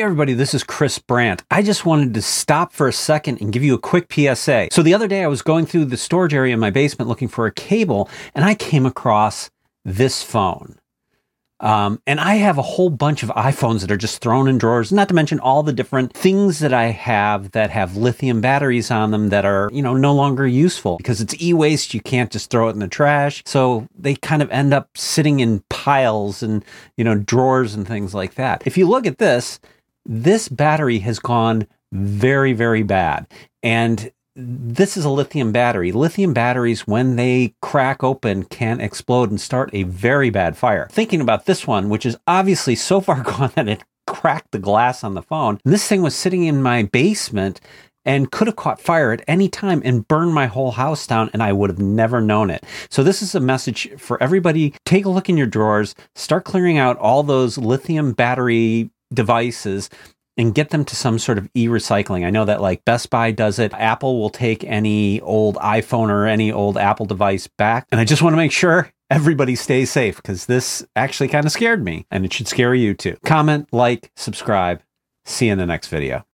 Everybody, this is Chris Brandt. I just wanted to stop for a second and give you a quick PSA. So the other day I was going through the storage area in my basement looking for a cable and I came across this phone. Um, and I have a whole bunch of iPhones that are just thrown in drawers, not to mention all the different things that I have that have lithium batteries on them that are, you know, no longer useful because it's e waste. You can't just throw it in the trash. So they kind of end up sitting in piles and, you know, drawers and things like that. If you look at this, this battery has gone very, very bad. And this is a lithium battery. Lithium batteries, when they crack open, can explode and start a very bad fire. Thinking about this one, which is obviously so far gone that it cracked the glass on the phone. This thing was sitting in my basement and could have caught fire at any time and burned my whole house down and I would have never known it. So this is a message for everybody. Take a look in your drawers, start clearing out all those lithium battery devices and get them to some sort of e-recycling. I know that like Best Buy does it. Apple will take any old iPhone or any old Apple device back. And I just want to make sure everybody stays safe because this actually kind of scared me and it should scare you too. Comment, like, subscribe. See you in the next video.